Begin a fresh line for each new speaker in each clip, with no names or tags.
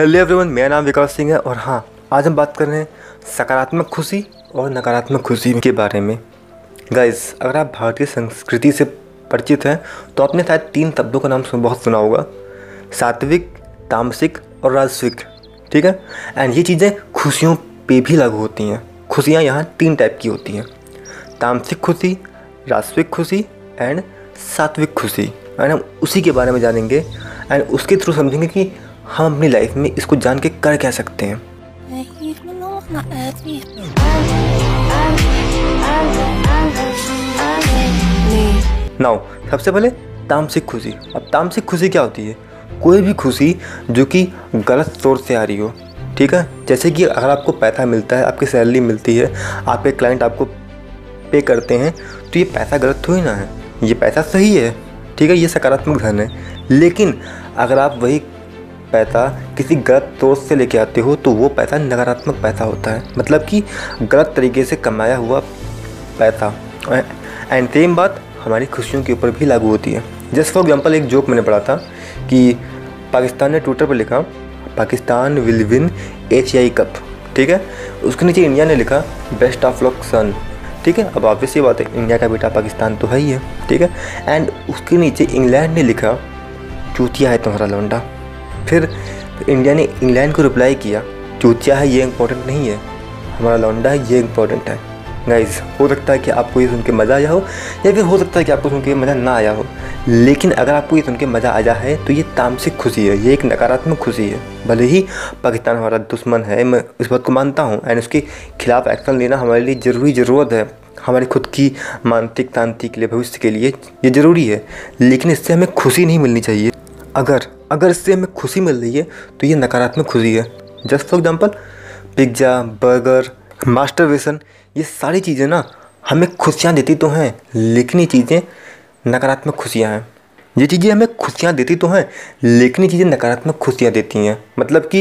Hello everyone मेरा नाम विकास सिंह है और हाँ आज हम बात कर रहे हैं सकारात्मक खुशी और नकारात्मक खुशी के बारे में। गाइस अगर आप भारतीय संस्कृति से परिचित हैं तो आपने शायद तीन शब्दों का नाम सुन, बहुत सुना होगा। सात्विक, तामसिक और राजस्विक ठीक है? एंड ये चीज़ें खुशियों पे भी लागू होती हैं। खुशियाँ यहाँ तीन टाइप की होती हैं। तामसिक खुशी राजस्विक खुशी एंड सात्विक खुशी। एंड हम उसी के बारे में जानेंगे। एंड उसके थ्रू समझेंगे कि हम अपनी लाइफ में इसको जान के कर क्या सकते हैं? नाउ सबसे पहले तामसिक खुशी। अब तामसिक खुशी क्या होती है? कोई भी खुशी जो कि गलत सोर्स से आ रही हो, ठीक है? जैसे कि अगर आपको पैसा मिलता है, आपकी सैलरी मिलती है आपके क्लाइंट आपको पे करते हैं तो ये पैसा गलत थोड़ी ना है। ये पैसा सही है, ठीक है? ये सकारात्मक धन है। लेकिन अगर आप वही पैसा किसी गलत सोर्स से लेके आते हो तो वो पैसा नकारात्मक पैसा होता है। मतलब कि गलत तरीके से कमाया हुआ पैसा। एंड सेम बात हमारी खुशियों के ऊपर भी लागू होती है। जैसे फॉर एग्ज़ाम्पल एक जोक मैंने पढ़ा था कि पाकिस्तान ने ट्विटर पर लिखा, पाकिस्तान विल विन एशियाई कप। ठीक है? उसके नीचे इंडिया ने लिखा, बेस्ट ऑफ़ लक, सन। ठीक है? अब ऑब्वियस ये बात है, इंडिया का बेटा पाकिस्तान तो है ही है। ठीक है? एंड उसके नीचे इंग्लैंड ने लिखा, चूतिया है तुम्हारा लौंडा। फिर इंडिया ने इंग्लैंड को रिप्लाई किया, चूतिया है, ये इंपॉर्टेंट नहीं है। हमारा लौंडा है, ये इंपॉर्टेंट है। गाइज़ हो सकता है कि आपको ये सुन के मज़ा आया हो, या फिर हो सकता है कि आपको सुन के मज़ा ना आया हो। लेकिन अगर आपको ये सुन के मज़ा आया है तो ये तामसिक खुशी है, ये एक नकारात्मक खुशी है। भले ही पाकिस्तान हमारा दुश्मन है, मैं इस बात को मानता हूँ एंड उसके खिलाफ एक्शन लेना हमारे लिए ज़रूरी ज़रूरत है। हमारी खुद की मानसिक शांति के लिए, भविष्य के लिए ये ज़रूरी है। लेकिन इससे हमें खुशी नहीं मिलनी चाहिए। अगर अगर इससे हमें खुशी मिल रही है तो ये नकारात्मक खुशी है। Just for example pizza burger master वेसन ये सारी चीज़ें ना हमें खुशियाँ देती तो हैं लेकिन ये चीज़ें नकारात्मक खुशियाँ हैं। ये चीज़ें हमें खुशियाँ देती तो हैं लेकिन ये चीज़ें नकारात्मक खुशियाँ देती हैं। मतलब कि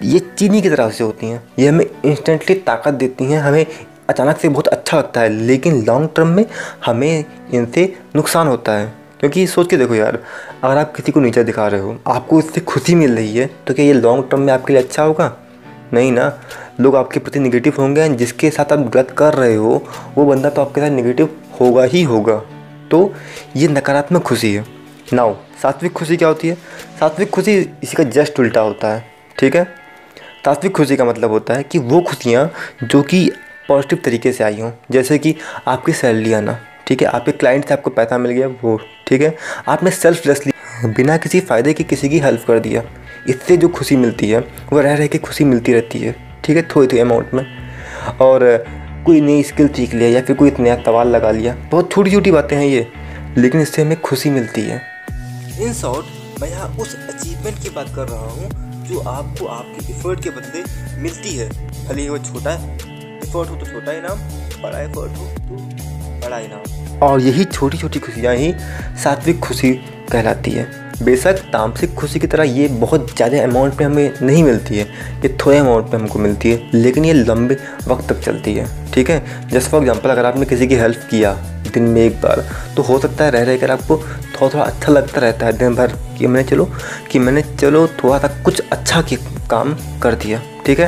ये चीनी की तरह से होती हैं। ये हमें इंस्टेंटली ताकत देती हैं, हमें अचानक से बहुत अच्छा लगता है, लेकिन लॉन्ग टर्म में हमें इनसे नुकसान होता है। क्योंकि सोच के देखो यार, अगर आप किसी को नीचे दिखा रहे हो, आपको इससे खुशी मिल रही है तो क्या ये लॉन्ग टर्म में आपके लिए अच्छा होगा? नहीं ना। लोग आपके प्रति निगेटिव होंगे एंड जिसके साथ आप गलत कर रहे हो, वो बंदा तो आपके साथ निगेटिव होगा ही होगा। तो ये नकारात्मक खुशी है। नाउ सात्विक खुशी क्या होती है? सात्विक खुशी इसी का जस्ट उल्टा होता है, ठीक है? सात्विक खुशी का मतलब होता है कि वो खुशियाँ जो कि पॉजिटिव तरीके से आई हों, जैसे कि आपकी सैलरी आना ठीक है, आपके क्लाइंट से आपको पैसा मिल गया, वो, ठीक है? आपने सेल्फलेसली बिना किसी फ़ायदे की किसी की हेल्प कर दिया। इससे जो खुशी मिलती है, वो रह रह के खुशी मिलती रहती है, ठीक है? थोड़ी थोड़ी अमाउंट में। और, कोई नई स्किल सीख लिया या फिर कोई नया सवाल लगा लिया, बहुत छोटी छोटी बातें हैं ये, लेकिन इससे हमें खुशी मिलती है। इन शॉर्ट मैं यहाँ उस अचीवमेंट की बात कर रहा हूँ, जो आपको आपके एफर्ट के बदले मिलती है। भले ही वो छोटा है एफर्ट हो तो छोटा इनाम बड़ा एफर्ट हो तो बड़ा इनाम और यही छोटी छोटी खुशियाँ ही सात्विक खुशी कहलाती है। बेशक तामसिक खुशी की तरह ये बहुत ज़्यादा अमाउंट में हमें नहीं मिलती है, ये थोड़े अमाउंट में हमको मिलती है, लेकिन ये लंबे वक्त तक चलती है, ठीक है? जस्ट फॉर एग्जांपल अगर आपने किसी की हेल्प किया दिन में एक बार तो हो सकता है रह रह कर आपको थोड़ा थोड़ा अच्छा लगता रहता है दिन भर कि मैंने चलो, कि मैंने चलो थोड़ा सा कुछ अच्छा काम कर दिया। ठीक है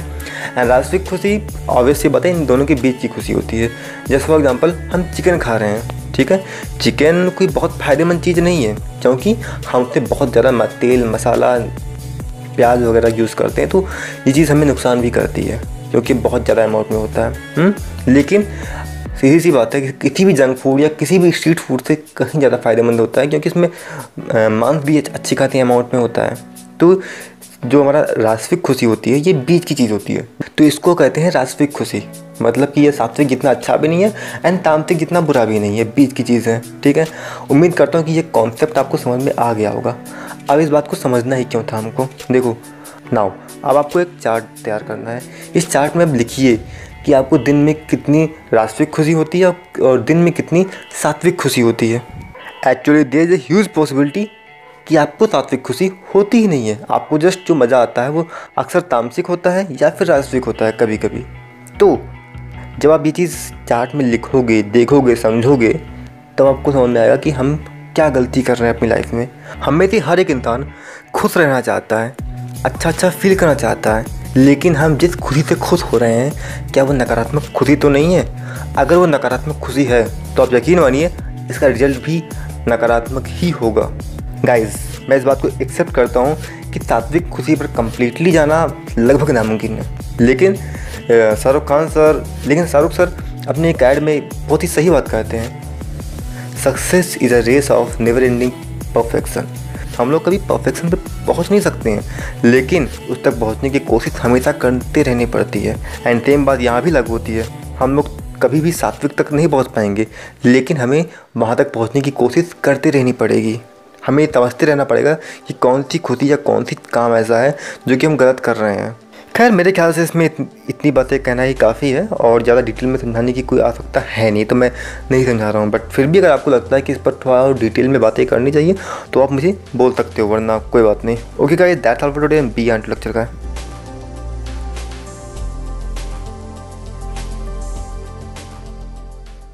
एंड राजस्विक खुशी ऑब्वियसली बात है इन दोनों के बीच की खुशी होती है जैसे फॉर एग्ज़ाम्पल हम चिकन खा रहे हैं, ठीक है चिकन कोई बहुत फ़ायदेमंद चीज़ नहीं है, क्योंकि हम उससे बहुत ज़्यादा तेल, मसाला, प्याज वगैरह यूज़ करते हैं तो ये चीज़ हमें नुकसान भी करती है, क्योंकि बहुत ज़्यादा अमाउंट में होता है हुँ? हम्म? लेकिन सीधी सी बात है कि किसी भी जंक फ़ूड या किसी भी स्ट्रीट फ़ूड से कहीं ज़्यादा फ़ायदेमंद होता है, क्योंकि इसमें मांस भी अच्छी खाती अमाउंट में होता है तो जो हमारा राजस्विक खुशी होती है, ये बीच की चीज़ होती है। तो इसको कहते हैं राजस्विक खुशी। मतलब कि ये सात्विक जितना अच्छा भी नहीं है एंड तामसिक जितना बुरा भी नहीं है बीच की चीज़ है, ठीक है? उम्मीद करता हूँ कि ये कॉन्सेप्ट आपको समझ में आ गया होगा। अब इस बात को समझना ही क्यों था हमको? देखो नाउ अब आपको एक चार्ट तैयार करना है। इस चार्ट में अब लिखिए कि आपको दिन में कितनी राष्ट्रिक खुशी होती है और दिन में कितनी सात्विक खुशी होती है। Actually there is a huge possibility कि आपको सात्विक खुशी होती ही नहीं है। आपको जस्ट जो मज़ा आता है वो अक्सर तामसिक होता है या फिर राष्ट्रिक होता है कभी कभी तो जब आप ये चीज़ चार्ट में लिखोगे, देखोगे, समझोगे, तब तो आपको समझ में आएगा कि हम क्या गलती कर रहे हैं अपनी लाइफ में। हमें से हर एक इंसान खुश रहना चाहता है अच्छा अच्छा फील करना चाहता है, लेकिन हम जिस खुशी से खुश हो रहे हैं, क्या वो नकारात्मक खुशी तो नहीं है? अगर वो नकारात्मक खुशी है तो आप यकीन मानिए, इसका रिज़ल्ट भी नकारात्मक ही होगा। गाइस मैं इस बात को एक्सेप्ट करता हूँ कि सात्विक खुशी पर कम्प्लीटली जाना लगभग नामुमकिन है। लेकिन शाहरुख खान सर, लेकिन शाहरुख सर अपने एक ऐड में बहुत ही सही बात कहते हैं। Success is a race of never ending perfection हम लोग कभी परफेक्शन पे पहुँच नहीं सकते हैं, लेकिन उस तक पहुँचने की कोशिश हमेशा करते रहनी पड़ती है। एंड सेम बात यहाँ भी लागू होती है। हम लोग कभी भी सात्विक तक नहीं पहुँच पाएँगे, लेकिन हमें वहाँ तक पहुँचने की कोशिश करते रहनी पड़ेगी। हमें तवस्ते रहना पड़ेगा कि कौन सी खुदी या कौन सी काम ऐसा है जो कि हम गलत कर रहे हैं। खैर, मेरे ख्याल से इसमें इतनी बातें कहना ही काफ़ी है और ज़्यादा डिटेल में समझाने की कोई आवश्यकता है नहीं तो मैं नहीं समझा रहा हूँ। बट फिर भी अगर आपको लगता है कि इस पर थोड़ा और डिटेल में बातें करनी चाहिए तो आप मुझे बोल सकते हो, वरना कोई बात नहीं। ओके का ये that all for today B and lecture का